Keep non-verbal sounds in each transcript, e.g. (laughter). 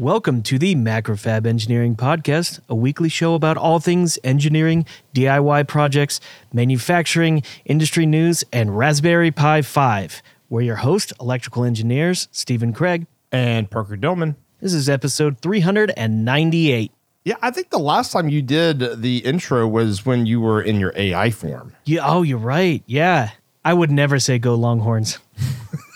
Welcome to the Macrofab Engineering Podcast, a weekly show about all things engineering, DIY projects, manufacturing, industry news, and Raspberry Pi 5. We're your host, electrical engineers, Stephen Craig. and Parker Dillmann. This is episode 398. Yeah, I think the last time you did the intro was when you were in your AI form. Yeah, oh, you're right. Yeah. I would never say go Longhorns. (laughs)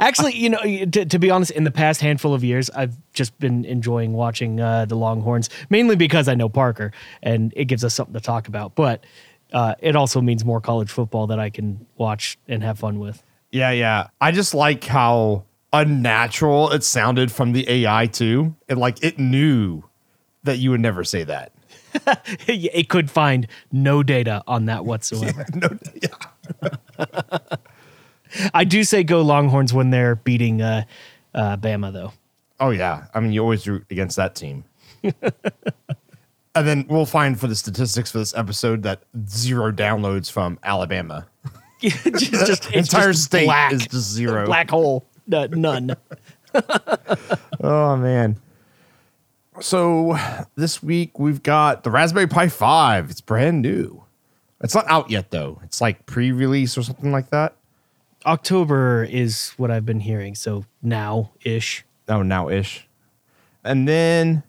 Actually, you know, to, to be honest, in the past handful of years, I've just been enjoying watching uh, the Longhorns, mainly because I know Parker and it gives us something to talk about. But uh, it also means more college football that I can watch and have fun with. Yeah, yeah. I just like how unnatural it sounded from the AI too. And like it knew that you would never say that. (laughs) it could find no data on that whatsoever. (laughs) No, yeah. (laughs) (laughs) I do say go Longhorns when they're beating uh, uh, Bama, though. Oh yeah. I mean, you always root against that team. (laughs) and then we'll find for the statistics for this episode that zero downloads from Alabama. (laughs) just, just, Entire just state black, is just zero. black hole. No, none. Oh man. So this week we've got the Raspberry Pi 5. It's brand new. It's not out yet though. It's like pre-release or something like that. October is what I've been hearing, so now ish. Oh, now ish. And then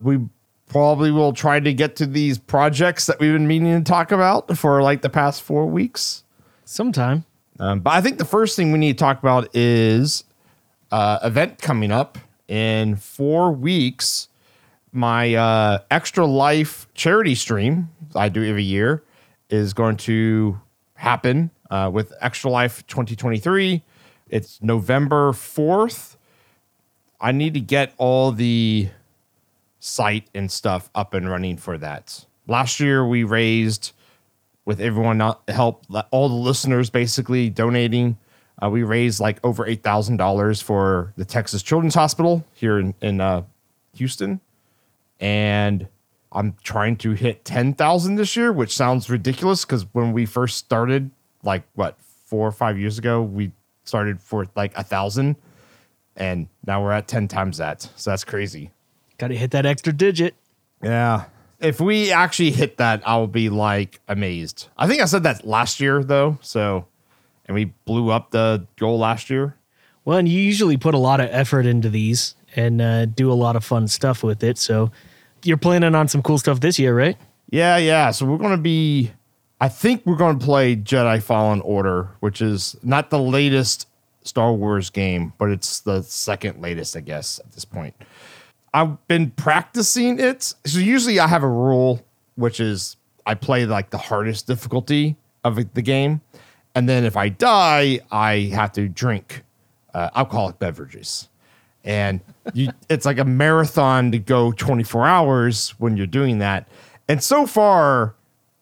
we probably will try to get to these projects that we've been meaning to talk about for like the past four weeks. Sometime. Um, but I think the first thing we need to talk about is uh, event coming up in four weeks. My uh, Extra Life charity stream I do every year is going to happen uh, with Extra Life 2023. It's November 4th. I need to get all the site and stuff up and running for that. Last year we raised with everyone not help all the listeners basically donating. Uh, we raised like over eight thousand dollars for the Texas Children's Hospital here in, in uh, Houston, and I'm trying to hit ten thousand this year, which sounds ridiculous because when we first started, like what four or five years ago, we started for like a thousand, and now we're at ten times that. So that's crazy. Got to hit that extra digit. Yeah. If we actually hit that, I'll be like amazed. I think I said that last year though. So, and we blew up the goal last year. Well, and you usually put a lot of effort into these and uh, do a lot of fun stuff with it. So you're planning on some cool stuff this year, right? Yeah, yeah. So we're going to be, I think we're going to play Jedi Fallen Order, which is not the latest Star Wars game, but it's the second latest, I guess, at this point. I've been practicing it. So usually I have a rule, which is I play like the hardest difficulty of the game. And then if I die, I have to drink uh, alcoholic beverages. And you, (laughs) it's like a marathon to go 24 hours when you're doing that. And so far,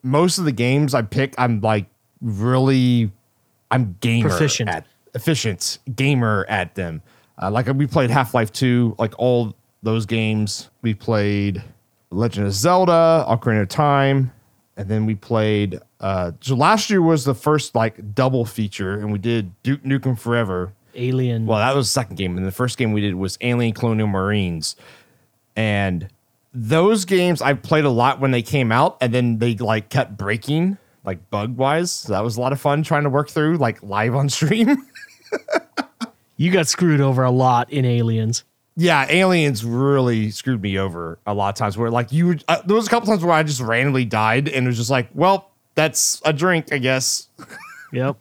most of the games I pick, I'm like really, I'm gamer Proficient. at efficient gamer at them. Uh, like we played Half Life 2, like all those games. We played Legend of Zelda, Ocarina of Time, and then we played. Uh, so last year was the first like double feature, and we did Duke Nukem Forever. Alien. Well, that was the second game, and the first game we did was Alien Colonial Marines, and those games I played a lot when they came out, and then they like kept breaking like bug wise. So that was a lot of fun trying to work through like live on stream. (laughs) you got screwed over a lot in Aliens. yeah, aliens really screwed me over a lot of times. Where like you, would, uh, there was a couple times where I just randomly died, and it was just like, well, that's a drink, I guess. (laughs) Yep.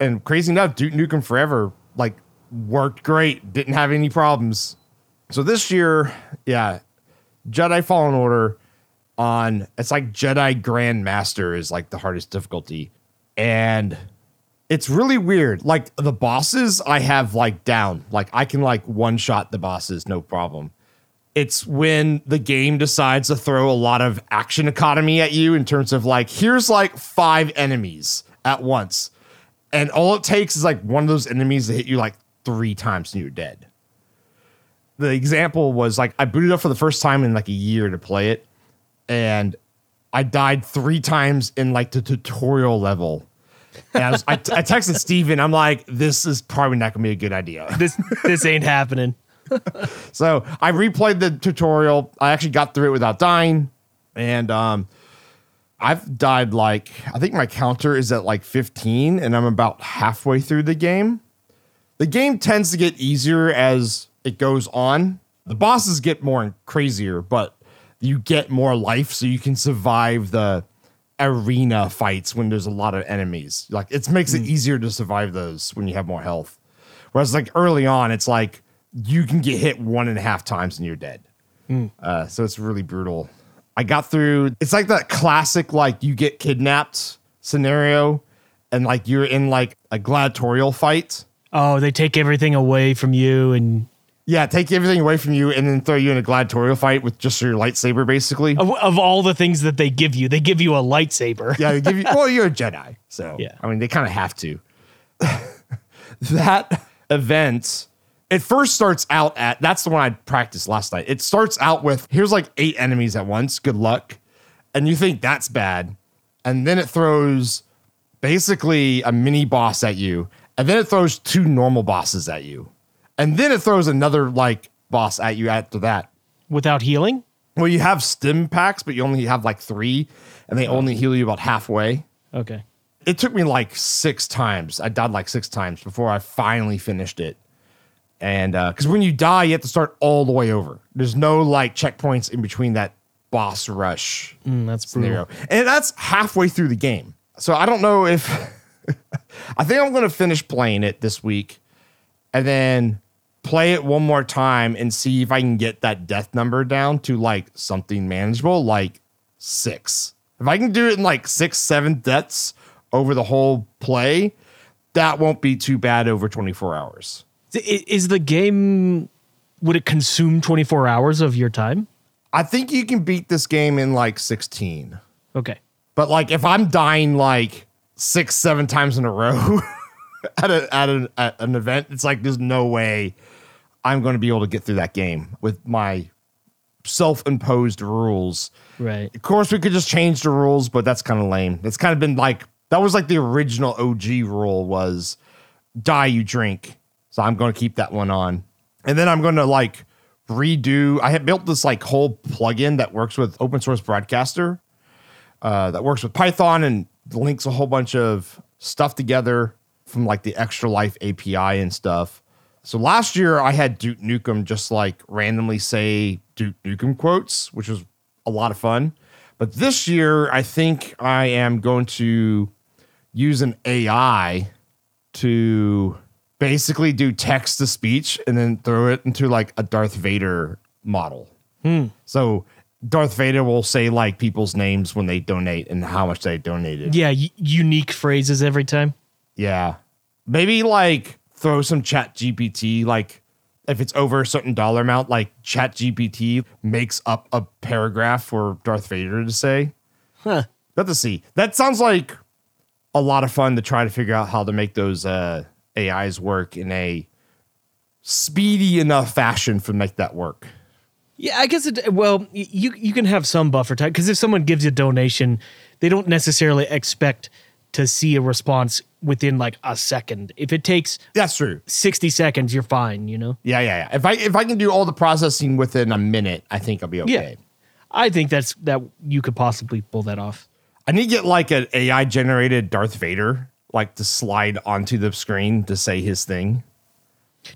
And crazy enough, Duke Nukem Forever like worked great, didn't have any problems. So this year, yeah, Jedi Fallen Order on it's like Jedi Grandmaster is like the hardest difficulty, and it's really weird. Like the bosses, I have like down, like I can like one shot the bosses, no problem. It's when the game decides to throw a lot of action economy at you in terms of like, here's like five enemies at once. And all it takes is like one of those enemies to hit you like three times and you're dead. The example was like I booted up for the first time in like a year to play it, and I died three times in like the tutorial level. And I, was, I, I texted Stephen, I'm like, this is probably not gonna be a good idea. (laughs) This this ain't happening. so I replayed the tutorial. I actually got through it without dying, and um, I've died like I think my counter is at like 15, and I'm about halfway through the game. The game tends to get easier as it goes on. The bosses get more crazier, but you get more life, so you can survive the arena fights when there's a lot of enemies. Like it makes it easier to survive those when you have more health. Whereas like early on, it's like you can get hit one and a half times and you're dead. Uh, so it's really brutal. I got through. It's like that classic like you get kidnapped scenario, and like you're in like a gladiatorial fight. Oh, they take everything away from you and Yeah, take everything away from you and then throw you in a gladiatorial fight with just your lightsaber, basically. of, of all the things that they give you, they give you a lightsaber. Yeah, they give you. Well, you're a (laughs) Jedi, so Yeah. I mean, they kind of have to. (laughs) that event, it first starts out at. That's the one I practiced last night. It starts out with here's like eight enemies at once. Good luck, and you think that's bad, and then it throws basically a mini boss at you, and then it throws two normal bosses at you, and then it throws another like boss at you after that. Without healing? Well, you have stim packs, but you only have like three, and they only heal you about halfway. Okay. It took me like six times. I died like six times before I finally finished it. And because when you die, you have to start all the way over. There's no like checkpoints in between that boss rush Mm, that's brutal. and that's halfway through the game. So I don't know if (laughs) I think I'm going to finish playing it this week, and then play it one more time and see if I can get that death number down to like something manageable, like six. If I can do it in like six, seven deaths over the whole play, that won't be too bad over 24 hours. Is the game would it consume 24 hours of your time? I think you can beat this game in like 16. Okay. But like if I'm dying like six, seven times in a row (laughs) at, a, at, an, at an event, it's like there's no way I'm going to be able to get through that game with my self-imposed rules. Right. Of course, we could just change the rules, but that's kind of lame. It's kind of been like that was like the original OG rule was die you drink. So I'm going to keep that one on. And then I'm going to like redo I had built this like whole plugin that works with open source broadcaster uh, that works with Python and links a whole bunch of stuff together from like the extra life API and stuff. So last year I had Duke Nukem just like randomly say Duke Nukem quotes, which was a lot of fun. But this year I think I am going to use an AI to basically do text to speech and then throw it into like a Darth Vader model. Hmm. So Darth Vader will say like people's names when they donate and how much they donated. Yeah, y- unique phrases every time. Yeah. Maybe like throw some ChatGPT, like if it's over a certain dollar amount, like ChatGPT makes up a paragraph for Darth Vader to say. Huh. Got to see. That sounds like a lot of fun to try to figure out how to make those uh, AIs work in a speedy enough fashion for make that work. Yeah, I guess it. Well, you you can have some buffer time because if someone gives you a donation, they don't necessarily expect to see a response within like a second. If it takes That's true. sixty seconds, you're fine. You know. Yeah, yeah, yeah. If I if I can do all the processing within a minute, I think I'll be okay. Yeah. I think that's that you could possibly pull that off. I need to get like an AI generated Darth Vader, like to slide onto the screen to say his thing.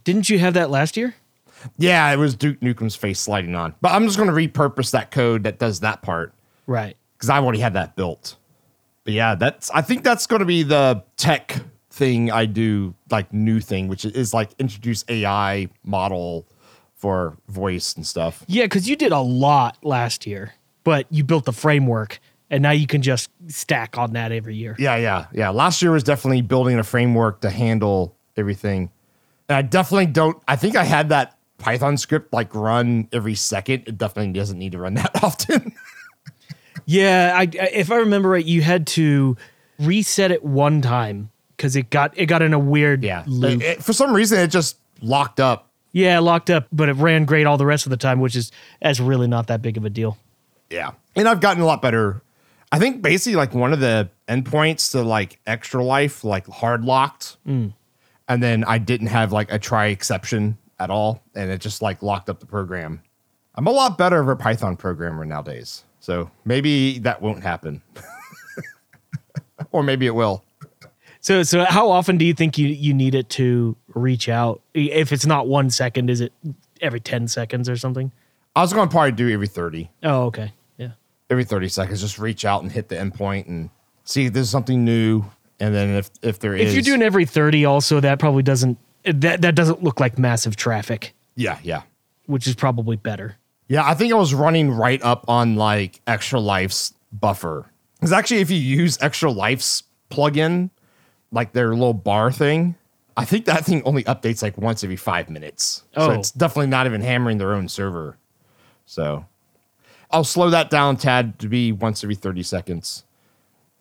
Didn't you have that last year? Yeah, it was Duke Nukem's face sliding on. But I'm just going to repurpose that code that does that part Right. because I've already had that built. But yeah, that's I think that's going to be the tech thing I do, like new thing, which is like introduce AI model for voice and stuff. Yeah, because you did a lot last year, but you built the framework, and now you can just stack on that every year. Yeah, yeah, yeah. Last year was definitely building a framework to handle everything. And I definitely don't. I think I had that Python script like run every second. It definitely doesn't need to run that (laughs) often. Yeah, I, I- if I remember right, you had to reset it one time because it got it got in a weird yeah. loop. It- it- for some reason, it just locked up. yeah, locked up, but it ran great all the rest of the time, which is that's really not that big of a deal. Yeah. And I've gotten a lot better. I think basically like one of the endpoints to like extra life, like hard locked. Mm. And then I didn't have like a try exception at all, and it just like locked up the program. I'm a lot better of a Python programmer nowadays, so maybe that won't happen, (laughs) or maybe it will. So, so how often do you think you you need it to reach out? If it's not one second, is it every ten seconds or something? I was going to probably do every 30, Oh, okay, yeah. every 30 seconds, just reach out and hit the endpoint and see if there's something new, and then if if there is, If you're doing every thirty, also that probably doesn't that that doesn't look like massive traffic, yeah, yeah. which is probably better. Yeah, I think I was running right up on like Extra Life's buffer. Because actually, if you use Extra Life's plugin, like their little bar thing, I think that thing only updates like once every five minutes. Oh. So it's definitely not even hammering their own server. So I'll slow that down, Tad, to be once every 30 seconds.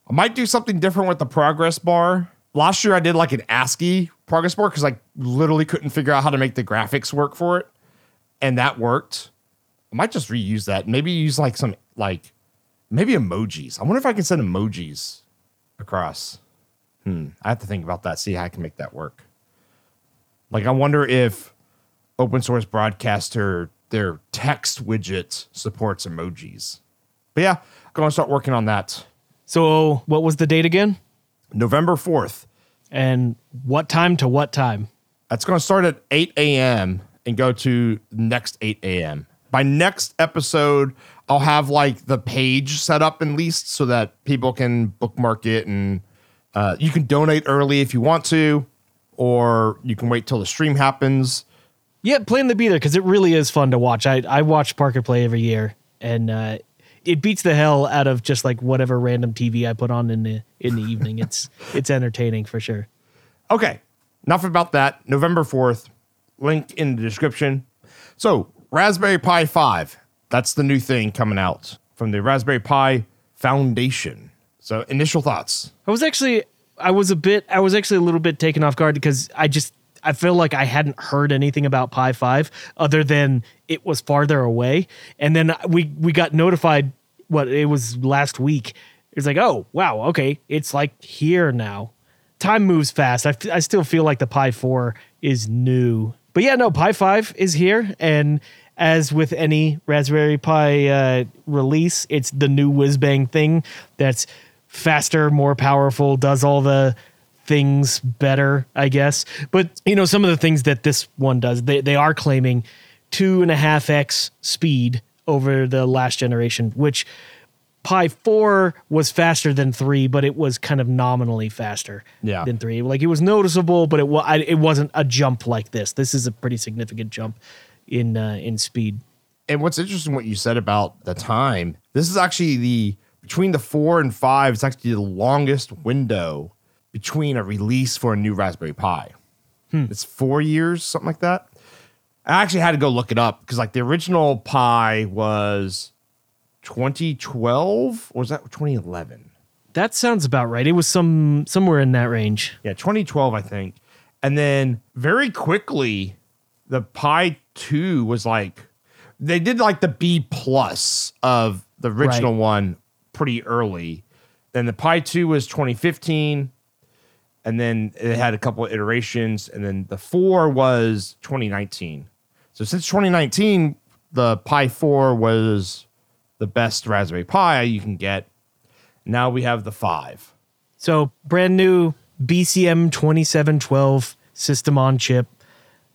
I might do something different with the progress bar. Last year, I did like an ASCII progress bar because I literally couldn't figure out how to make the graphics work for it. And that worked. I might just reuse that. Maybe use like some like maybe emojis. I wonder if I can send emojis across. Hmm. I have to think about that. See how I can make that work. Like I wonder if open source broadcaster their text widget supports emojis. But yeah, going to start working on that. So, what was the date again? November fourth. And what time to what time? That's going to start at 8 a.m. and go to next 8 a.m. By next episode, I'll have like the page set up at least so that people can bookmark it and uh, you can donate early if you want to, or you can wait till the stream happens. Yeah, plan to be there because it really is fun to watch. I I watch Parker play every year, and uh, it beats the hell out of just like whatever random TV I put on in the in the evening. It's (laughs) it's entertaining for sure. Okay, enough about that. November 4th, link in the description. So, Raspberry Pi 5, that's the new thing coming out from the Raspberry Pi Foundation. So, initial thoughts. I was actually I was a bit I was actually a little bit taken off guard because I just I feel like I hadn't heard anything about Pi 5 other than it was farther away and then we we got notified what it was last week. It was like, "Oh, wow, okay, it's like here now." Time moves fast. I, f- I still feel like the Pi 4 is new. But yeah, no, Pi 5 is here and as with any Raspberry Pi uh, release, it's the new whiz bang thing that's faster, more powerful, does all the things better, I guess. But you know, some of the things that this one does, they they are claiming two and a half x speed over the last generation, which Pi 4 was faster than 3, but it was kind of nominally faster Yeah. than 3. Like it was noticeable, but it wa- I, it wasn't a jump like this. This is a pretty significant jump in uh, in speed. And what's interesting, what you said about the time, this is actually the between the four and five, it's actually the longest window between a release for a new Raspberry Pi. It's four years, something like that. I actually had to go look it up because, like, the original Pi was 2012 or was that 2011? That sounds about right. It was some somewhere in that range. Yeah, 2012, I think. And then very quickly, the Pi 2 was like, they did like the B plus of the original Right. one pretty early. Then the Pi 2 was 2015. And then it had a couple of iterations. And then the 4 was 2019. So since 2019, the Pi 4 was the best Raspberry Pi you can get. Now we have the 5. So brand new BCM 2712 system on chip,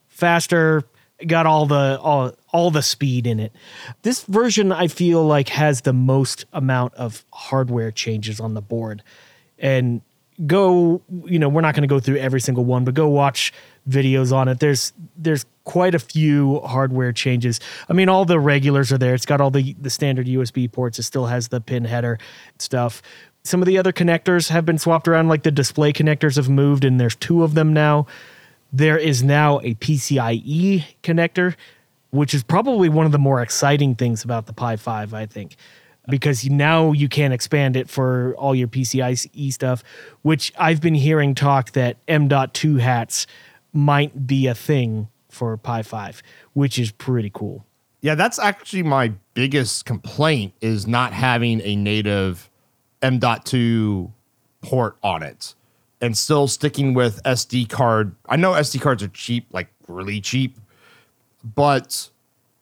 faster, got all the all all the speed in it. This version I feel like has the most amount of hardware changes on the board. And go, you know, we're not going to go through every single one, but go watch videos on it. There's there's quite a few hardware changes. I mean, all the regulars are there. It's got all the the standard USB ports. It still has the pin header stuff. Some of the other connectors have been swapped around, like the display connectors have moved, and there's two of them now. There is now a PCIe connector, which is probably one of the more exciting things about the Pi 5, I think, because now you can expand it for all your PCIe stuff, which I've been hearing talk that M.2 hats might be a thing for Pi 5, which is pretty cool. Yeah, that's actually my biggest complaint is not having a native M.2 port on it and still sticking with SD card. I know SD cards are cheap, like really cheap, but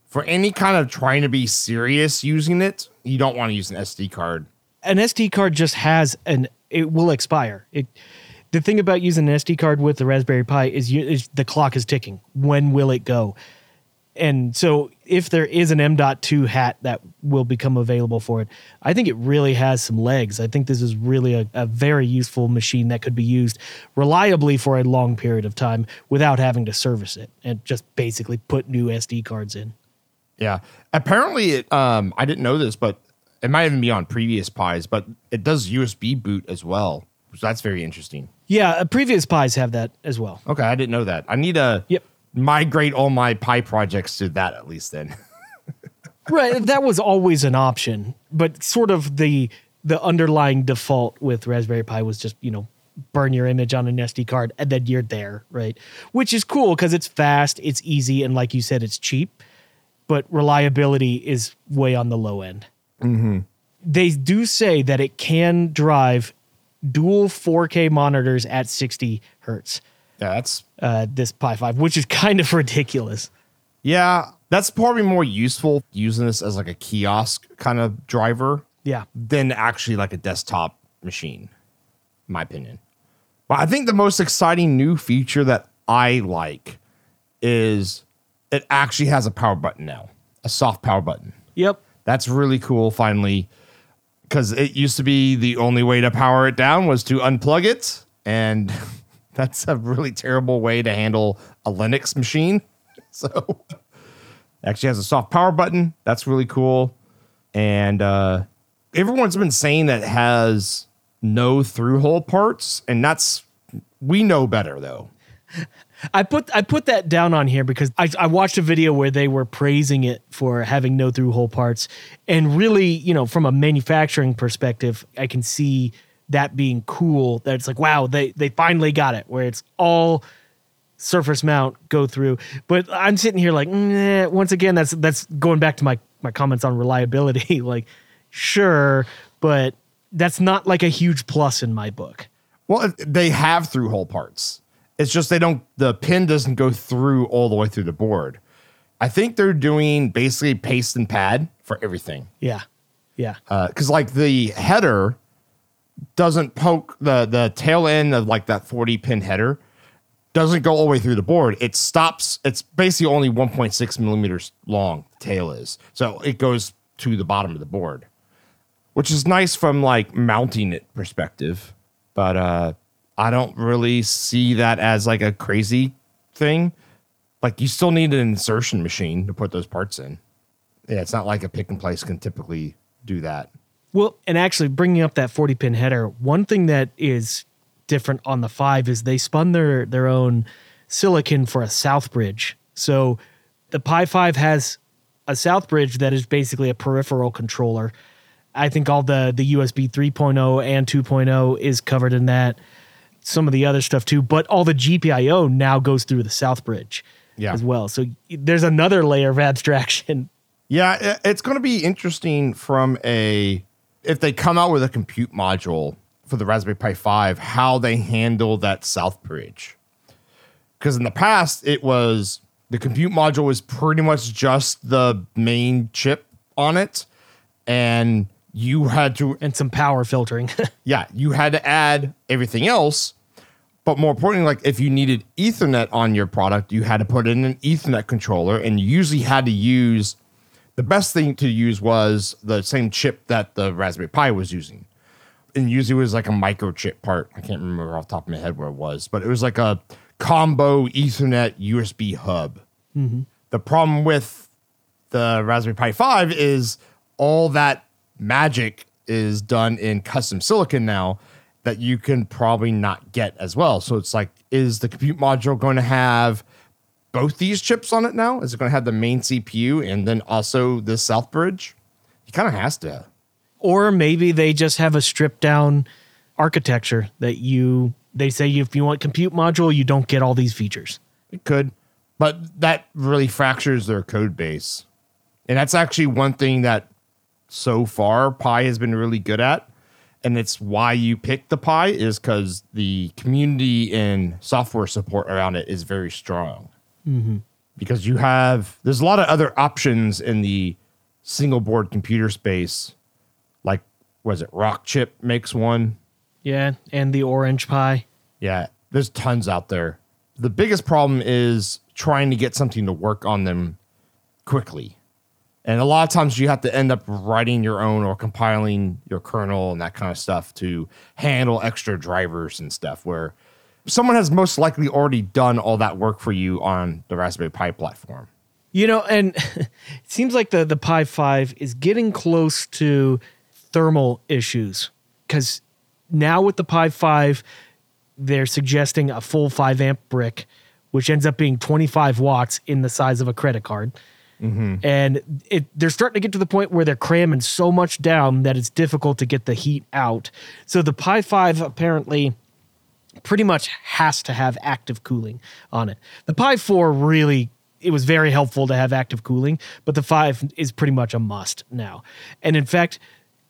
for any kind of trying to be serious using it, you don't want to use an SD card. An SD card just has an it will expire. It the thing about using an SD card with the Raspberry Pi is, you, is the clock is ticking. When will it go? And so, if there is an M.2 hat that will become available for it, I think it really has some legs. I think this is really a, a very useful machine that could be used reliably for a long period of time without having to service it and just basically put new SD cards in. Yeah. Apparently, it, um, I didn't know this, but it might even be on previous Pis, but it does USB boot as well. So that's very interesting. Yeah, uh, previous Pis have that as well. Okay, I didn't know that. I need a Yep. Migrate all my Pi projects to that at least then. (laughs) right that was always an option but sort of the the underlying default with raspberry pi was just you know burn your image on an sd card and then you're there right? Which is cool because it's fast it's easy and like you said it's cheap but reliability is way on the low end. Mm-hmm. They do say that it can drive dual 4k monitors at 60 hertz Yeah, that's uh, this pi 5 which is kind of (laughs) ridiculous yeah, that's probably more useful using this as like a kiosk kind of driver yeah than actually like a desktop machine, in my opinion. But I think the most exciting new feature that I like is it actually has a power button now, a soft power button. yep That's really cool, finally, because it used to be the only way to power it down was to unplug it. And (laughs) that's a really terrible way to handle a Linux machine. (laughs) So, actually has a soft power button. That's really cool. And uh, everyone's been saying that has no through hole parts. And that's, we know better though. (laughs) I put I put that down on here because I, I watched a video where they were praising it for having no through hole parts, and really, you know, from a manufacturing perspective, I can see that being cool. That it's like, wow, they they finally got it where it's all surface mount go through. But I'm sitting here like, nah, once again, that's that's going back to my my comments on reliability. (laughs) like, sure, but that's not like a huge plus in my book. Well, they have through hole parts. It's just they don't. The pin doesn't go through all the way through the board. I think they're doing basically paste and pad for everything. Yeah, yeah. Uh, because like the header doesn't poke the the tail end of like that forty pin header doesn't go all the way through the board. It stops. It's basically only one point six millimeters long. Tail is so it goes to the bottom of the board, which is nice from like mounting it perspective. But uh, I don't really see that as like a crazy thing. Like you still need an insertion machine to put those parts in. Yeah, it's not like a pick and place can typically do that. Well, and actually bringing up that 40 pin header, one thing that is different on the 5 is they spun their their own silicon for a south bridge. So the Pi 5 has a south bridge that is basically a peripheral controller. I think all the the USB 3.0 and 2.0 is covered in that. Some of the other stuff too, but all the GPIO now goes through the south bridge Yeah. as well. So there's another layer of abstraction. Yeah, it's going to be interesting from a if they come out with a compute module for the Raspberry Pi 5, how they handle that south bridge. Because in the past, it was the compute module was pretty much just the main chip on it, and you had to and some power filtering. (laughs) yeah, you had to add everything else. But more importantly, like if you needed Ethernet on your product, you had to put in an Ethernet controller, and you usually had to use the best thing to use was the same chip that the Raspberry Pi was using. And usually it was like a microchip part. I can't remember off the top of my head where it was, but it was like a combo Ethernet USB hub. Mm-hmm. The problem with the Raspberry Pi 5 is all that magic is done in custom silicon now that you can probably not get as well. So it's like, is the compute module going to have both these chips on it now? Is it going to have the main CPU and then also the South Bridge? He kind of has to. or maybe they just have a stripped down architecture that you they say if you want compute module you don't get all these features It could, but that really fractures their code base. And that's actually one thing that so far Pi has been really good at. And it's why you pick the Pi is because the community and software support around it is very strong. Mm-hmm. because you have there's a lot of other options in the single board computer space. Like was it Rockchip makes one? Yeah, and the Orange Pi. Yeah, there's tons out there. The biggest problem is trying to get something to work on them quickly. And a lot of times you have to end up writing your own or compiling your kernel and that kind of stuff to handle extra drivers and stuff where someone has most likely already done all that work for you on the Raspberry Pi platform. You know, and (laughs) it seems like the the Pi 5 is getting close to thermal issues cuz now with the Pi 5 they're suggesting a full 5 amp brick which ends up being 25 watts in the size of a credit card. Mm-hmm. And it, they're starting to get to the point where they're cramming so much down that it's difficult to get the heat out. So the Pi 5 apparently pretty much has to have active cooling on it. The Pi 4 really it was very helpful to have active cooling, but the 5 is pretty much a must now. And in fact,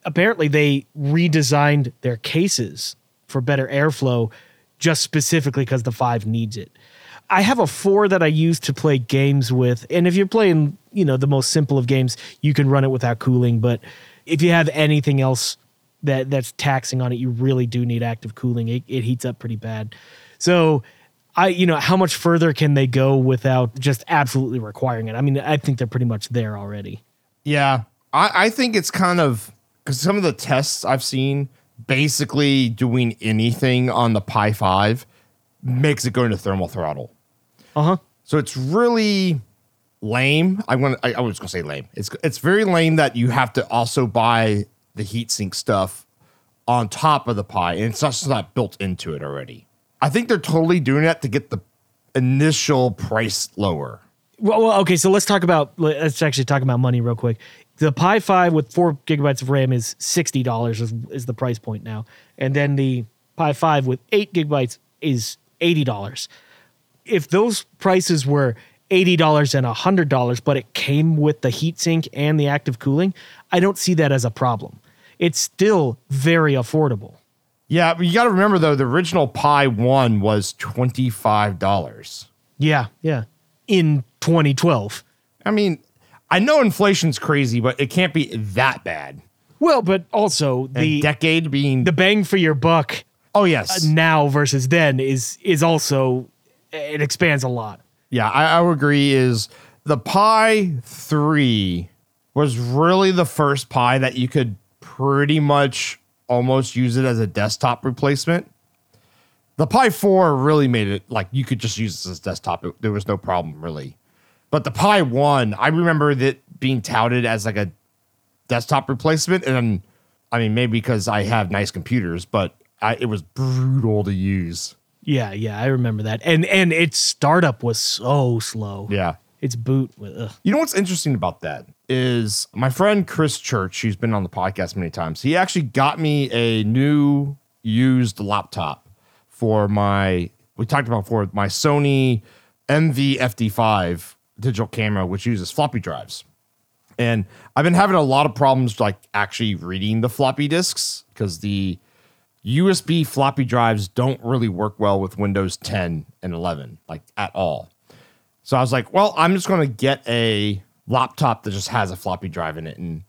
apparently they redesigned their cases for better airflow just specifically because the 5 needs it. I have a 4 that I use to play games with, and if you're playing, you know, the most simple of games, you can run it without cooling, but if you have anything else that that's taxing on it, you really do need active cooling. It, it heats up pretty bad. So, I you know how much further can they go without just absolutely requiring it? I mean, I think they're pretty much there already. Yeah, I, I think it's kind of because some of the tests I've seen, basically doing anything on the Pi 5 makes it go into thermal throttle. Uh huh. So it's really lame. I want. I, I was gonna say lame. It's it's very lame that you have to also buy the heatsink stuff on top of the Pi, and it's just not built into it already. I think they're totally doing that to get the initial price lower. Well, well, okay. So let's talk about let's actually talk about money real quick. The Pi Five with four gigabytes of RAM is sixty dollars is, is the price point now, and then the Pi Five with eight gigabytes is eighty dollars. If those prices were eighty dollars and hundred dollars, but it came with the heatsink and the active cooling, I don't see that as a problem. It's still very affordable. Yeah, you got to remember though, the original Pi One was twenty five dollars. Yeah, yeah. In 2012. I mean, I know inflation's crazy, but it can't be that bad. Well, but also A the decade being the bang for your buck oh yes, uh, now versus then is is also it expands a lot. Yeah, I, I would agree. Is the Pi 3 was really the first Pi that you could pretty much almost use it as a desktop replacement. The Pi 4 really made it like you could just use this as desktop. It- there was no problem really. But the Pi 1, I remember that being touted as like a desktop replacement. And I mean, maybe because I have nice computers, but I, it was brutal to use. Yeah, yeah, I remember that. And and its startup was so slow. Yeah. Its boot ugh. You know what's interesting about that is my friend Chris Church, who's been on the podcast many times, he actually got me a new used laptop for my we talked about before my Sony MV FD5 digital camera, which uses floppy drives. And I've been having a lot of problems like actually reading the floppy disks because the USB floppy drives don't really work well with Windows 10 and 11, like at all. So I was like, well, I'm just going to get a laptop that just has a floppy drive in it. And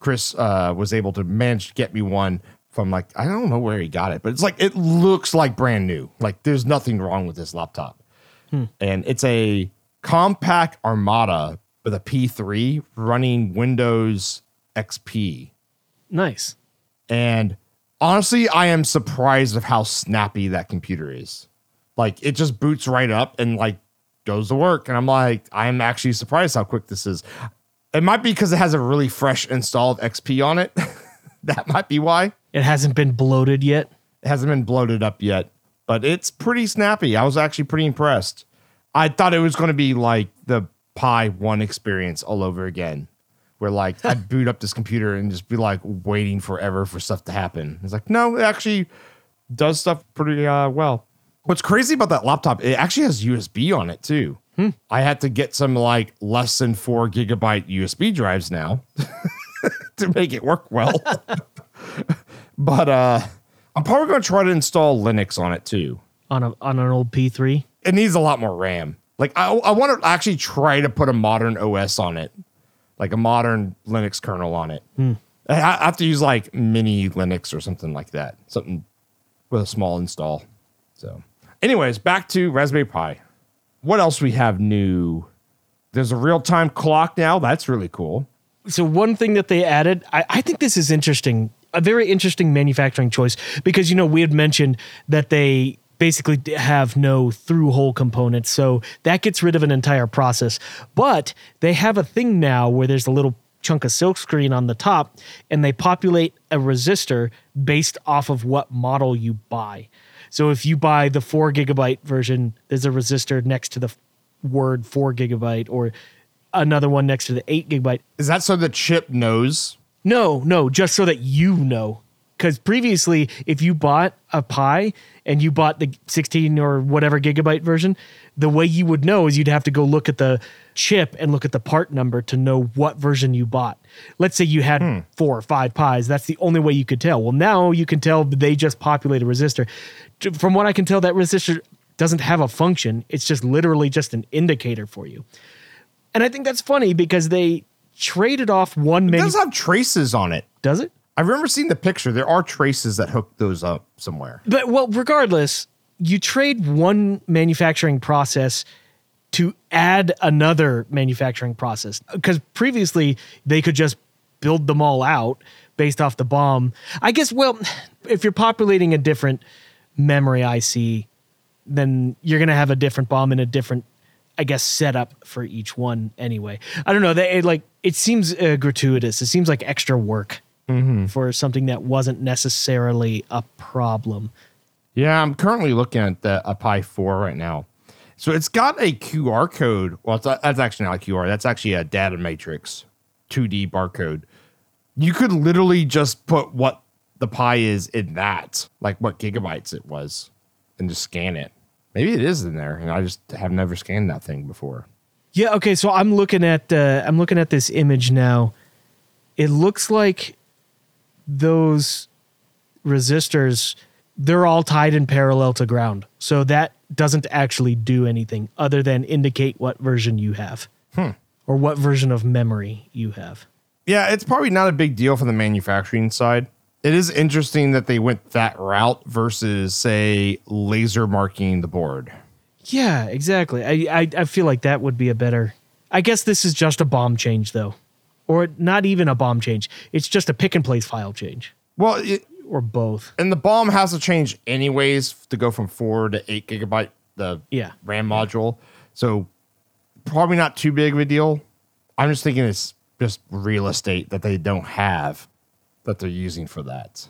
Chris uh, was able to manage to get me one from like, I don't know where he got it, but it's like, it looks like brand new. Like there's nothing wrong with this laptop. And it's a Compaq Armada with a P3 running Windows XP. nice. And honestly, I am surprised of how snappy that computer is. Like it just boots right up and like goes to work. And I'm like, I am actually surprised how quick this is. It might be because it has a really fresh install of XP on it. (laughs) that might be why. It hasn't been bloated yet. It hasn't been bloated up yet, but it's pretty snappy. I was actually pretty impressed. I thought it was going to be like the Pi 1 experience all over again, where like I'd (laughs) boot up this computer and just be like waiting forever for stuff to happen. It's like, no, it actually does stuff pretty uh, well. What's crazy about that laptop, it actually has USB on it too. I had to get some like less than four gigabyte USB drives now (laughs) to make it work well. (laughs) but uh I'm probably going to try to install Linux on it too. On a on an old P3. It needs a lot more RAM. Like I, I want to actually try to put a modern OS on it, like a modern Linux kernel on it. I I have to use like mini Linux or something like that, something with a small install. So, anyways, back to Raspberry Pi. What else we have new? There's a real time clock now. That's really cool. so one thing that they added, I, I think this is interesting, a very interesting manufacturing choice because you know we had mentioned that they basically have no through hole components, so that gets rid of an entire process. But they have a thing now where there's a little chunk of silkscreen on the top, and they populate a resistor based off of what model you buy. So if you buy the four gigabyte version, there's a resistor next to the word four gigabyte, or another one next to the eight gigabyte. Is that so the chip knows? No, no, just so that you know. Because previously, if you bought a Pi and you bought the 16 or whatever gigabyte version, the way you would know is you'd have to go look at the chip and look at the part number to know what version you bought. Let's say you had hmm. four or five pies. That's the only way you could tell. Well, now you can tell they just populate a resistor. From what I can tell, that resistor doesn't have a function. It's just literally just an indicator for you. And I think that's funny because they traded off one It menu. does have traces on it. Does it? I remember seeing the picture. There are traces that hook those up somewhere. But well, regardless, you trade one manufacturing process to add another manufacturing process because previously they could just build them all out based off the BOM. I guess well, if you're populating a different memory IC, then you're going to have a different BOM and a different I guess setup for each one anyway. I don't know. They it, like it seems uh, gratuitous. It seems like extra work for something that wasn't necessarily a problem. Yeah, I'm currently looking at the a Pi 4 right now. So it's got a QR code. Well, that's actually not a QR. That's actually a data matrix 2D barcode. You could literally just put what the Pi is in that, like what gigabytes it was, and just scan it. Maybe it is in there, and I just have never scanned that thing before. Yeah. Okay. So I'm looking at uh, I'm looking at this image now. It looks like those resistors they're all tied in parallel to ground. So that doesn't actually do anything other than indicate what version you have hmm. or what version of memory you have. Yeah, it's probably not a big deal for the manufacturing side. It is interesting that they went that route versus, say, laser marking the board. Yeah, exactly. I, I I feel like that would be a better. I guess this is just a BOM change though, or not even a BOM change. It's just a pick and place file change, Well, it, or both. and the BOM has to change anyways to go from four to eight gigabyte the Yeah. RAM module. So probably not too big of a deal. I'm just thinking it's just real estate that they don't have that they're using for that.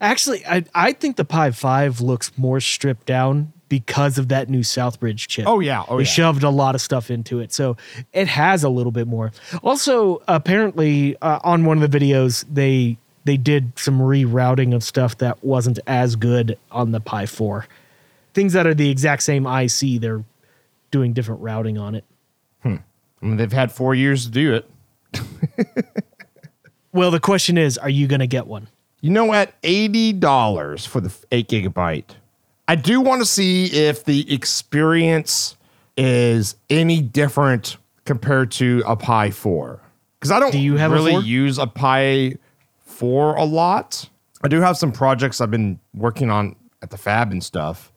Actually, I I think the Pi Five looks more stripped down because of that new Southbridge chip. Oh, yeah. Oh, they yeah. shoved a lot of stuff into it, so it has a little bit more. Also, apparently, uh, on one of the videos, they they did some rerouting of stuff that wasn't as good on the Pi Four. Things that are the exact same IC, they're doing different routing on it. Hmm. I mean, they've had four years to do it. (laughs) Well, the question is, are you going to get one? You know, at eighty dollars for the eight gigabyte, I do want to see if the experience is any different compared to a Pi Four. Because I don't Do you have really 4? use a Pi Four a lot. I do have some projects I've been working on at the fab and stuff.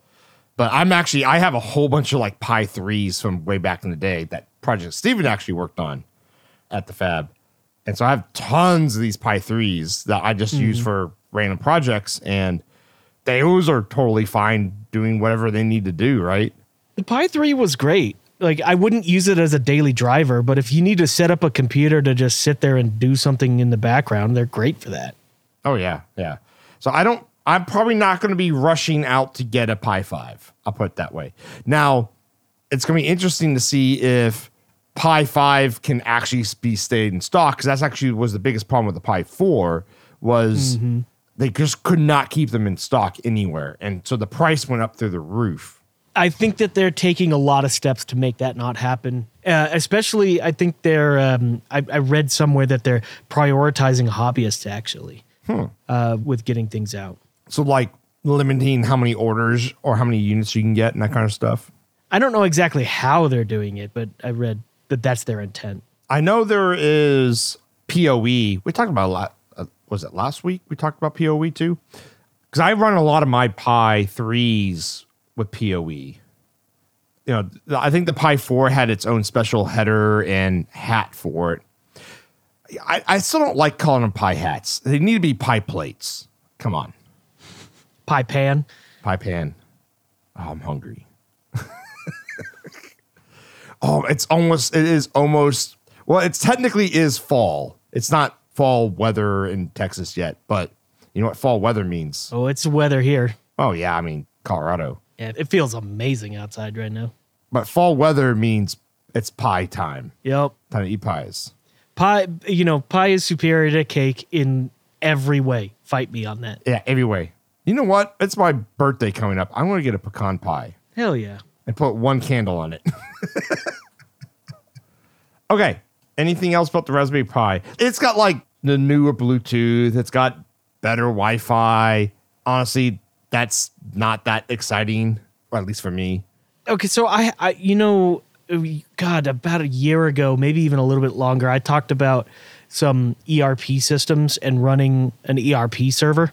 But I'm actually I have a whole bunch of like Pi threes from way back in the day that project Stephen actually worked on at the fab. And so I have tons of these Pi 3s that I just use mm-hmm. for random projects. And those are totally fine doing whatever they need to do, right? The Pi 3 was great. Like I wouldn't use it as a daily driver, but if you need to set up a computer to just sit there and do something in the background, they're great for that. Oh, yeah. Yeah. So I don't, I'm probably not going to be rushing out to get a Pi 5. I'll put it that way. Now, it's going to be interesting to see if Pi 5 can actually be stayed in stock because that's actually was the biggest problem with the Pi 4 was mm-hmm. they just could not keep them in stock anywhere. And so the price went up through the roof. I think that they're taking a lot of steps to make that not happen. Uh, especially, I think they're. Um, I, I read somewhere that they're prioritizing hobbyists actually uh, with getting things out. So like limiting how many orders or how many units you can get and that kind of stuff. I don't know exactly how they're doing it, but I read that that's their intent. I know there is PoE. We talked about a lot. Uh, was it last week? We talked about PoE too. Because I run a lot of my Pi threes with PoE. You know, I think the Pi four had its own special header and hat for it. I, I still don't like calling them Pi hats. They need to be Pi plates. Come on, Pi Pan. Pi pan. Oh, I'm hungry. (laughs) oh, it's almost. It is almost. Well, it's technically is fall. It's not fall weather in Texas yet, but you know what fall weather means? Oh, it's weather here. Oh yeah, I mean Colorado. Yeah, it feels amazing outside right now. But fall weather means it's pie time. Yep. Time to eat pies. Pie, you know, pie is superior to cake in every way. Fight me on that. Yeah, every way. You know what? It's my birthday coming up. I'm going to get a pecan pie Hell yeah. and put one candle on it. (laughs) okay. Anything else about the Raspberry Pi? It's got like the newer Bluetooth. It's got better Wi-Fi. Honestly, that's not that exciting, or at least for me. Okay, so I, I, you know, God, about a year ago, maybe even a little bit longer, I talked about some ERP systems and running an ERP server.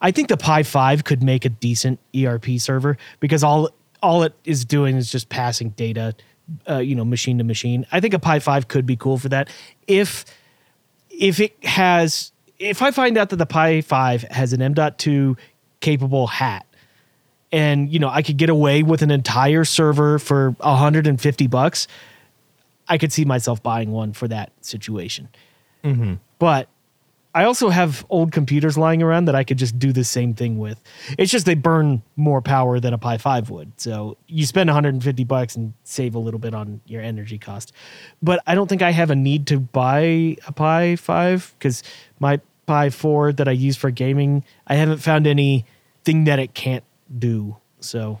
I think the Pi Five could make a decent ERP server because all all it is doing is just passing data, uh, you know, machine to machine. I think a Pi Five could be cool for that if if it has if I find out that the Pi 5 has an M.2 capable hat and you know I could get away with an entire server for 150 bucks, I could see myself buying one for that situation. Mm-hmm. But I also have old computers lying around that I could just do the same thing with. It's just they burn more power than a Pi 5 would. So you spend 150 bucks and save a little bit on your energy cost. But I don't think I have a need to buy a Pi 5 because my Pi 4 that I use for gaming, I haven't found anything that it can't do. So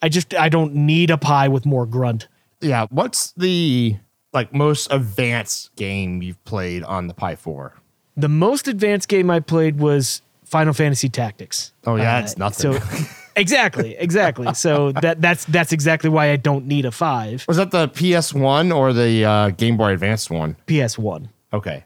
I just I don't need a Pi with more grunt. Yeah. What's the like most advanced game you've played on the Pi 4? The most advanced game I played was Final Fantasy Tactics. Oh, yeah, Uh, it's nothing. So (laughs) exactly, exactly. So that that's that's exactly why I don't need a five. Was that the PS1 or the uh, Game Boy Advanced one? PS One. Okay.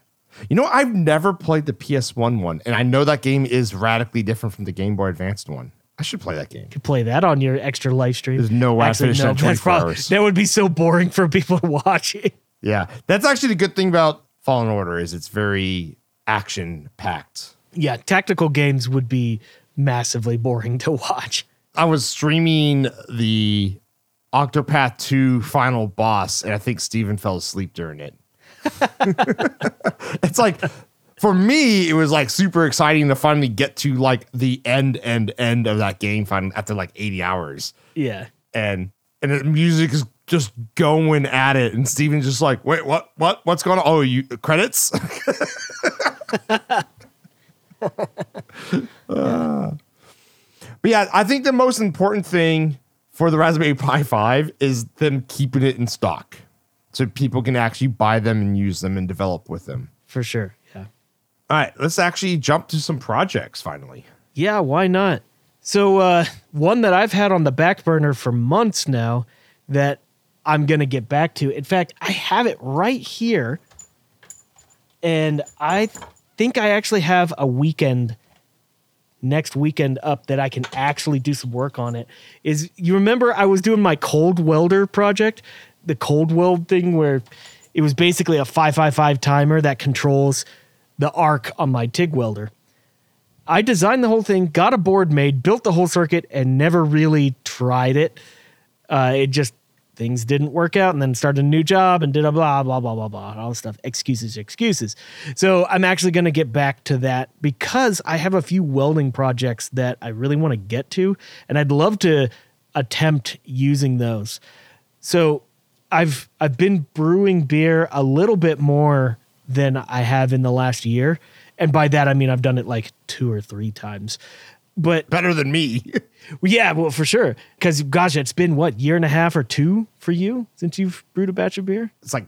You know, I've never played the PS1 one, and I know that game is radically different from the Game Boy Advanced one. I should play that game. You Could play that on your Extra Life stream. There's no way I finished that in 24 hours. That would be so boring for people (laughs) to watch it. Yeah, that's actually the good thing about Fallen Order is it's very action packed. Yeah, tactical games would be massively boring (laughs) to watch. I was streaming the Octopath 2 final boss, and I think Stephen fell asleep during it. (laughs) it's like for me, it was like super exciting to finally get to like the end, end, end of that game finally after like 80 hours. Yeah. And and the music is just going at it. And Stephen's just like, wait, what, what, what's going on? Oh, you credits? (laughs) (laughs) Uh, but yeah, I think the most important thing for the Raspberry Pi 5 is them keeping it in stock so people can actually buy them and use them and develop with them. For sure. Yeah. All right, let's actually jump to some projects finally. Yeah, why not? So, uh, one that I've had on the back burner for months now that I'm going to get back to. In fact, I have it right here. And I think I actually have a weekend, next weekend up that I can actually do some work on it. Is you remember I was doing my cold welder project, the cold weld thing where it was basically a 555 timer that controls the arc on my TIG welder. I designed the whole thing, got a board made, built the whole circuit, and never really tried it. Uh, it just things didn't work out, and then started a new job and did a blah blah blah blah blah all this stuff. Excuses, excuses. So I'm actually going to get back to that because I have a few welding projects that I really want to get to, and I'd love to attempt using those. So I've I've been brewing beer a little bit more than I have in the last year. And by that I mean I've done it like two or three times. But Better than me. (laughs) yeah, well for sure. Cause gosh, it's been what, year and a half or two for you since you've brewed a batch of beer? it's like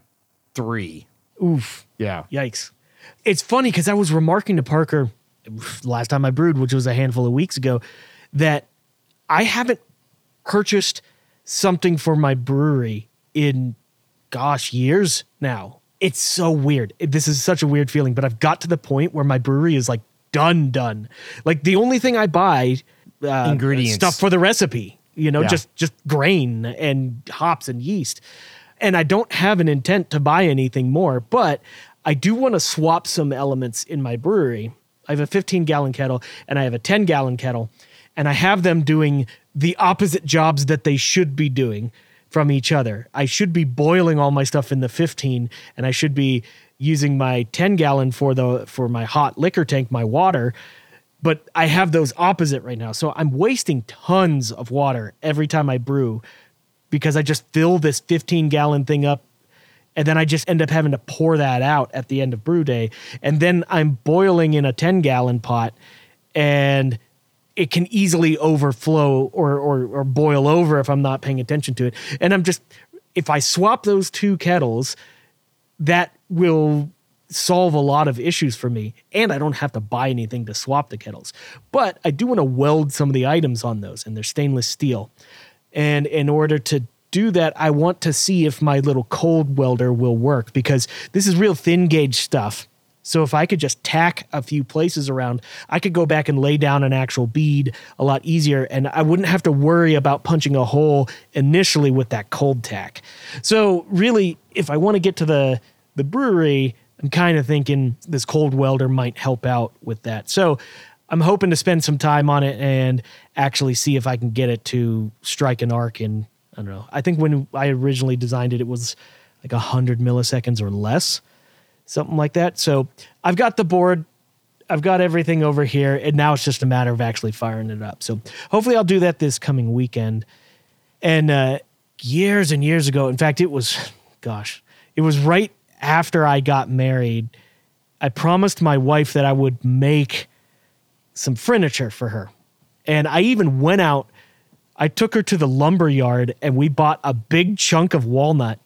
three. Oof. Yeah. Yikes. It's funny because I was remarking to Parker last time I brewed, which was a handful of weeks ago, that I haven't purchased something for my brewery in gosh, years now. It's so weird. This is such a weird feeling, but I've got to the point where my brewery is like done, done. Like the only thing I buy, uh, Ingredients. stuff for the recipe. You know, Yeah. just just grain and hops and yeast. And I don't have an intent to buy anything more, but I do want to swap some elements in my brewery. I have a 15 gallon kettle and I have a 10 gallon kettle, and I have them doing the opposite jobs that they should be doing from each other. I should be boiling all my stuff in the 15 and I should be using my 10 gallon for the for my hot liquor tank, my water, but I have those opposite right now. So I'm wasting tons of water every time I brew because I just fill this 15 gallon thing up and then I just end up having to pour that out at the end of brew day. And then I'm boiling in a 10 gallon pot and it can easily overflow or, or or boil over if I'm not paying attention to it. And I'm just if I swap those two kettles, that will solve a lot of issues for me and I don't have to buy anything to swap the kettles. But I do want to weld some of the items on those and they're stainless steel. And in order to do that, I want to see if my little cold welder will work because this is real thin gauge stuff. So if I could just tack a few places around, I could go back and lay down an actual bead a lot easier and I wouldn't have to worry about punching a hole initially with that cold tack. So really, if I want to get to the the brewery, I'm kind of thinking this cold welder might help out with that. So I'm hoping to spend some time on it and actually see if I can get it to strike an arc in I don't know. I think when I originally designed it, it was like 100 milliseconds or less, something like that. So I've got the board, I've got everything over here, and now it's just a matter of actually firing it up. So hopefully I'll do that this coming weekend. And uh, years and years ago, in fact, it was, (laughs) gosh, it was right after I got married. I promised my wife that I would make some furniture for her. And I even went out, I took her to the lumber yard and we bought a big chunk of walnut.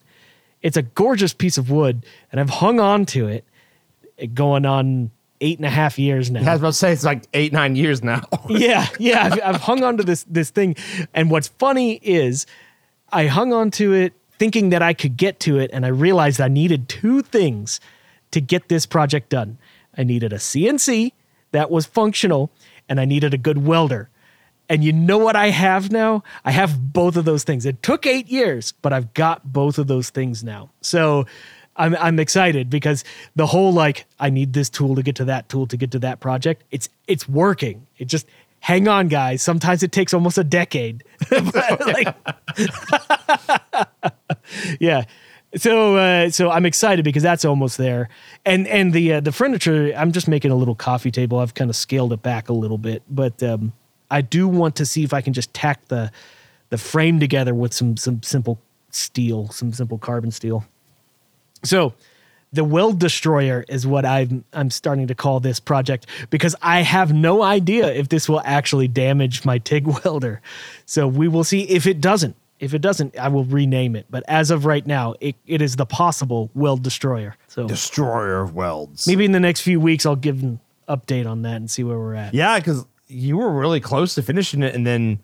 It's a gorgeous piece of wood, and I've hung on to it it going on eight and a half years now I was about to say it's like eight, nine years now. (laughs) yeah, yeah. I've, I've hung on to this this thing, and what's funny is, I hung on to it thinking that I could get to it, and I realized I needed two things to get this project done. I needed a CNC that was functional, and I needed a good welder. And you know what I have now? I have both of those things. It took eight years, but I've got both of those things now. So I'm I'm excited because the whole like I need this tool to get to that tool to get to that project. It's it's working. It just hang on, guys. Sometimes it takes almost a decade. (laughs) Like, (laughs) yeah. So uh, so I'm excited because that's almost there, and and the uh, the furniture. I'm just making a little coffee table. I've kind of scaled it back a little bit, but um, I do want to see if I can just tack the the frame together with some some simple steel, some simple carbon steel. So the Weldestroyer is what I'm I'm starting to call this project because I have no idea if this will actually damage my TIG welder. So we will see if it doesn't. If it doesn't, I will rename it. But as of right now, it, it is the possible Weldestroyer. So Destroyer of welds. maybe in the next few weeks I'll give an update on that and see where we're at. Yeah, because you were really close to finishing it, and then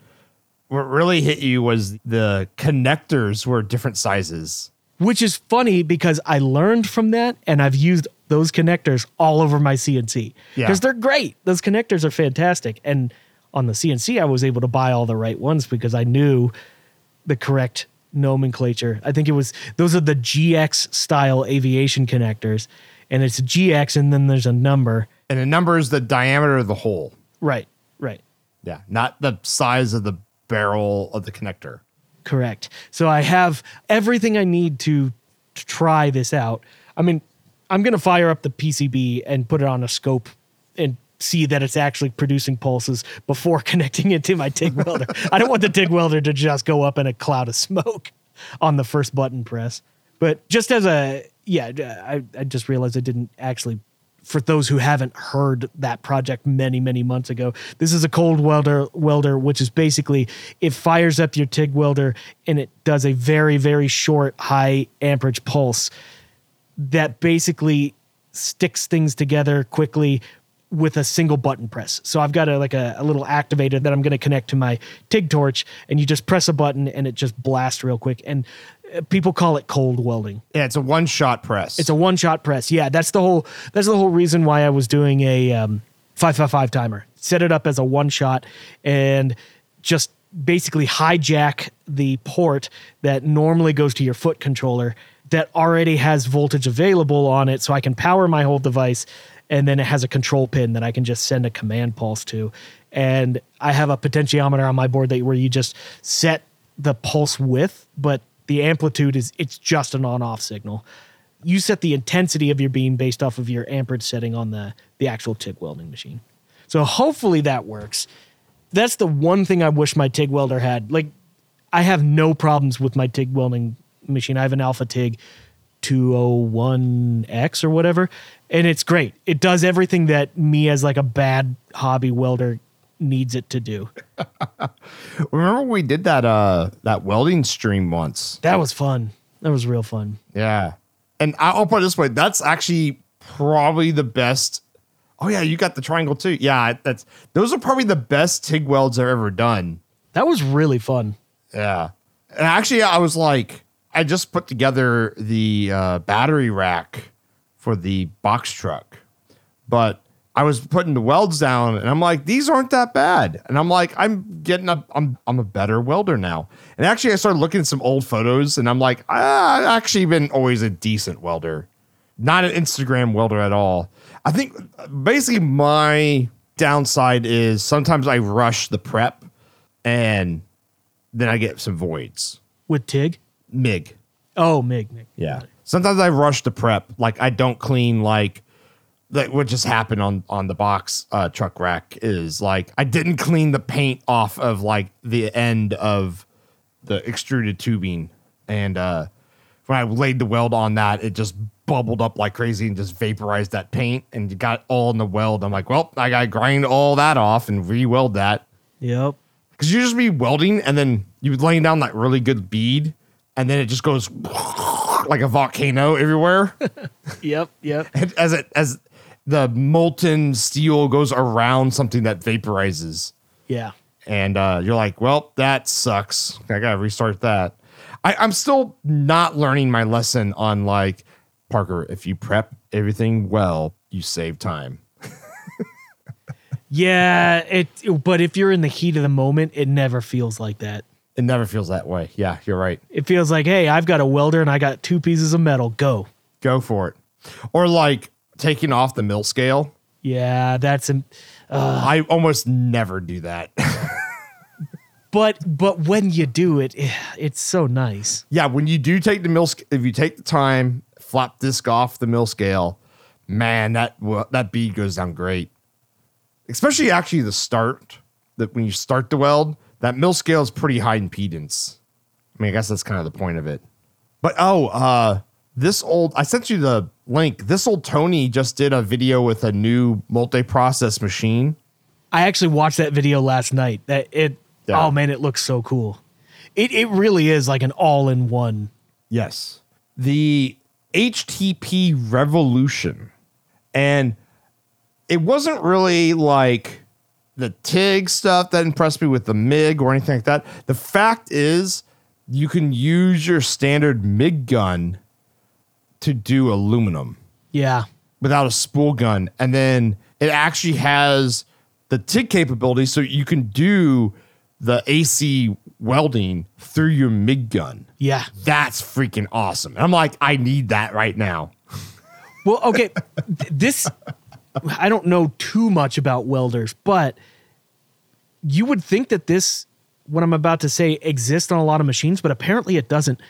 what really hit you was the connectors were different sizes. which is funny because I learned from that and I've used those connectors all over my CNC Yeah. because they're great. Those connectors are fantastic. And on the CNC, I was able to buy all the right ones because I knew the correct nomenclature. I think it was those are the GX style aviation connectors, and it's GX and then there's a number. And the number is the diameter of the hole. Right, right. Yeah, not the size of the barrel of the connector. Correct. So I have everything I need to, to try this out. I mean, I'm going to fire up the PCB and put it on a scope and see that it's actually producing pulses before (laughs) connecting it to my TIG welder. I don't want the TIG welder to just go up in a cloud of smoke (laughs) on the first button press. But just as a, yeah, I, I just realized I didn't actually for those who haven't heard that project many many months ago. This is a cold welder welder which is basically it fires up your TIG welder and it does a very very short high amperage pulse that basically sticks things together quickly with a single button press. So I've got a like a, a little activator that I'm going to connect to my TIG torch, and you just press a button and it just blasts real quick. And uh, people call it cold welding. Yeah, it's a one shot press. It's a one shot press. Yeah, that's the whole that's the whole reason why I was doing a um, five five five timer. Set it up as a one shot and just basically hijack the port that normally goes to your foot controller that already has voltage available on it, so I can power my whole device. And then it has a control pin that I can just send a command pulse to. And I have a potentiometer on my board that where you just set the pulse width, but the amplitude is it's just an on-off signal. You set the intensity of your beam based off of your amperage setting on the the actual TIG welding machine. So hopefully that works. That's the one thing I wish my TIG welder had. Like I have no problems with my TIG welding machine. I have an Alpha TIG 201X or whatever, and it's great. It does everything that me as like a bad hobby welder needs it to do. (laughs) Remember we did that uh that welding stream once. That was fun. That was real fun. Yeah. And I'll put it this way, that's actually probably the best. Oh yeah, you got the triangle too. Yeah, that's those are probably the best TIG welds I've ever done. That was really fun. Yeah. And actually I was like I just put together the uh, battery rack for the box truck. But I was putting the welds down and I'm like, these aren't that bad. And I'm like, I'm getting up, I'm I'm a better welder now. And actually I started looking at some old photos and I'm like, I've actually been always a decent welder. Not an Instagram welder at all. I think basically my downside is sometimes I rush the prep and then I get some voids. With TIG? MIG. Oh, MIG, MIG. Yeah. Sometimes I rush the prep. Like I don't clean like like what just happened on on the box uh, truck rack is like I didn't clean the paint off of like the end of the extruded tubing and uh when I laid the weld on that it just bubbled up like crazy and just vaporized that paint and got all in the weld. I'm like, well, I gotta grind all that off and re-weld that. Yep. Cause you just be welding and then you laying down that really good bead and then it just goes like a volcano everywhere. (laughs) Yep. Yep. as it as the molten steel goes around something that vaporizes. Yeah. And uh, you're like, well, that sucks. I gotta restart that. I, I'm still not learning my lesson on like Parker. If you prep everything well, you save time. (laughs) Yeah. It. But if you're in the heat of the moment, it never feels like that. It never feels that way. Yeah, you're right. It feels like, hey, I've got a welder and I got two pieces of metal. Go. Go for it. Or like taking off the mill scale. Yeah, that's an. I almost never do that. (laughs) But but when you do it, eh, it's so nice. yeah, when you do take the mill, if you take the time, flap disc off the mill scale, man, that that bead goes down great. Especially actually the start that when you start the weld, that mill scale is pretty high impedance. I mean, I guess that's kind of the point of it. But oh, uh, this old I sent you the link. This old Tony just did a video with a new multi-process machine. I actually watched that video last night. That it. Yeah. Oh man, it looks so cool. It it really is like an all in one. Yes. The HTP Revolution. And it wasn't really like the TIG stuff that impressed me with the MIG or anything like that. The fact is, you can use your standard MIG gun to do aluminum Yeah. without a spool gun. And then it actually has the TIG capability so you can do the AC welding through your MIG gun. Yeah. That's freaking awesome. And I'm like, I need that right now. Well, okay. (laughs) this I don't know too much about welders, but you would think that this what I'm about to say exists on a lot of machines, but apparently it doesn't.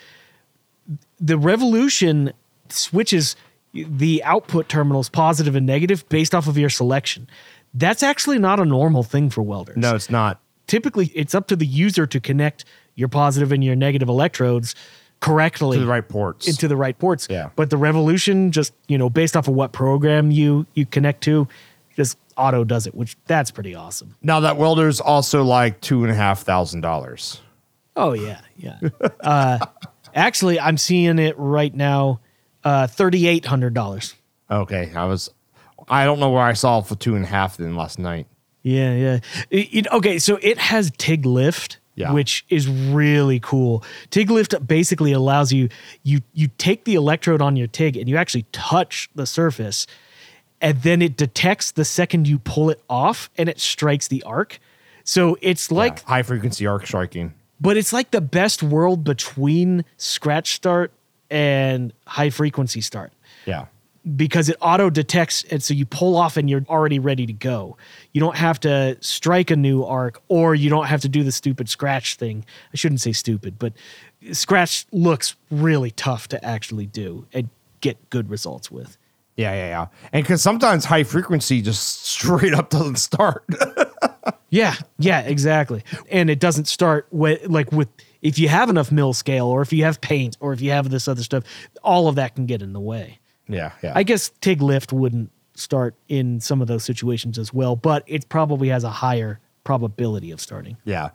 The Revolution switches the output terminals positive and negative based off of your selection. That's actually not a normal thing for welders. No, it's not. Typically, it's up to the user to connect your positive and your negative electrodes correctly To the right ports. into the right ports. Yeah. But the Revolution, just you know, based off of what program you you connect to, just auto does it, which that's pretty awesome. now that welder's also like two and a half thousand dollars. Oh yeah, yeah. (laughs) uh, actually, I'm seeing it right now, uh, thirty eight hundred dollars. Okay. I was I don't know where I saw it for two and a half then last night. Yeah, yeah. It- it- okay, so it has TIG lift, Yeah. which is really cool. TIG lift basically allows you you you take the electrode on your TIG and you actually touch the surface, and then it detects the second you pull it off, and it strikes the arc. So it's like, high frequency arc striking. but it's like the best world between scratch start and high frequency start Yeah. because it auto detects and so you pull off and you're already ready to go. You don't have to strike a new arc or you don't have to do the stupid scratch thing. I shouldn't say stupid, but scratch looks really tough to actually do and get good results with. Yeah, yeah, yeah. And because sometimes high frequency just straight up doesn't start. (laughs) Yeah, yeah, exactly. And it doesn't start with like with if you have enough mill scale or if you have paint or if you have this other stuff, all of that can get in the way. yeah, yeah. I guess TIG lift wouldn't start in some of those situations as well, but it probably has a higher probability of starting. Yeah.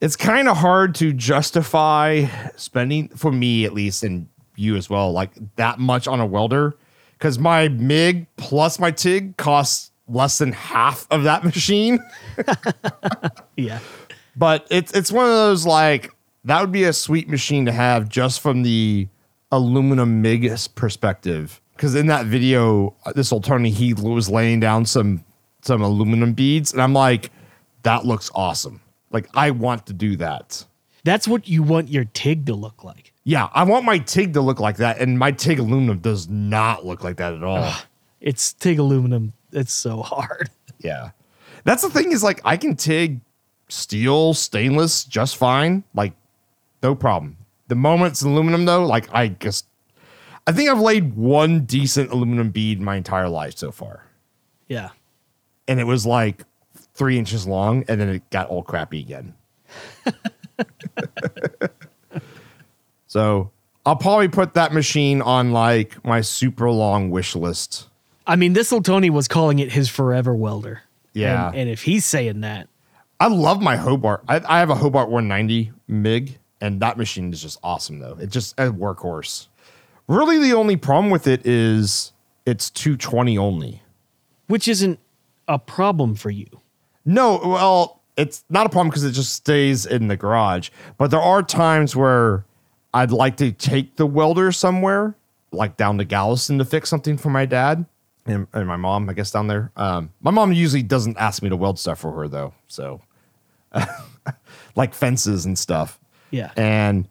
It's kind of hard to justify spending, for me at least, and you as well, like that much on a welder. Because my MIG plus my TIG costs less than half of that (laughs) machine. (laughs) Yeah. but it's it's one of those like that would be a sweet machine to have just from the aluminum MIG perspective. Because in that video, uh, this old Tony he was laying down some some aluminum beads, and I'm like, that looks awesome. Like I want to do that. That's what you want your TIG to look like. Yeah, I want my TIG to look like that, and my TIG aluminum does not look like that at all. It's TIG aluminum. It's so hard. (laughs) Yeah. That's the thing is like I can TIG steel, stainless just fine. Like no problem. The moment it's aluminum though, like I just I think I've laid one decent aluminum bead my entire life so far. Yeah. And it was like three inches long and then it got all crappy again. (laughs) so I'll probably put that machine on like my super long wish list. I mean, this old Tony was calling it his forever welder. Yeah. And, and if he's saying that, I love my Hobart. I, I have a Hobart 190 MIG, and that machine is just awesome, though. It's just a workhorse. Really, the only problem with it is it's 220 only. which isn't a problem for you. No, well, it's not a problem because it just stays in the garage. But there are times where I'd like to take the welder somewhere, like down to Galveston to fix something for my dad and, and my mom, I guess, down there. Um, my mom usually doesn't ask me to weld stuff for her, though. So, (laughs) like fences and stuff. Yeah. And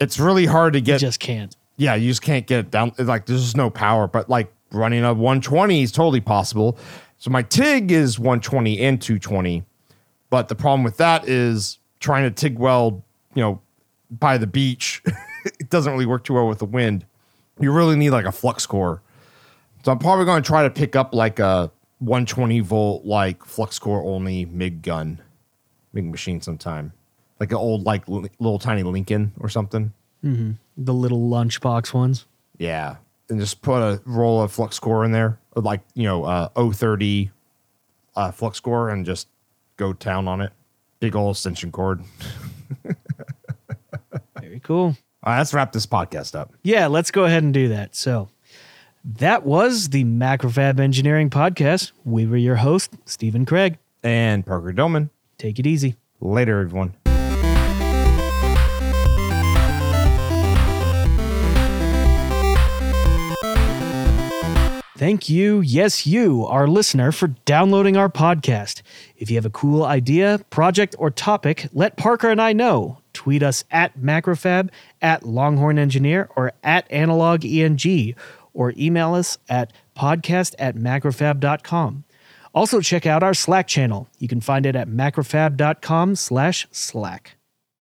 it's really hard to You get just can't. yeah, you just can't get it down. Like there's just no power, but like running a 120 is totally possible. So my TIG is 120 and 220, but the problem with that is trying to TIG weld, you know, by the beach. (laughs) it doesn't really work too well with the wind. You really need like a flux core. So I'm probably going to try to pick up like a 120 volt like flux core only MIG gun, MIG machine sometime, like an old like li- little tiny Lincoln or something. The little lunchbox ones. Yeah. And just put a roll of flux core in there, like, you know, uh, 030 uh, flux core and just go town on it. Big old extension cord. (laughs) Cool. All right, let's wrap this podcast up. Yeah, let's go ahead and do that. So that was the Macrofab Engineering Podcast. We were your host, Stephen Craig. And Parker Dillmann. Take it easy. Later, everyone. Thank you, yes, you, our listener, for downloading our podcast. If you have a cool idea, project, or topic, let Parker and I know. Tweet us at Macrofab, at Longhorn Engineer, or at Analog ENG, or email us at podcast at macrofab.com. Also, check out our Slack channel. You can find it at macrofab.com slash Slack.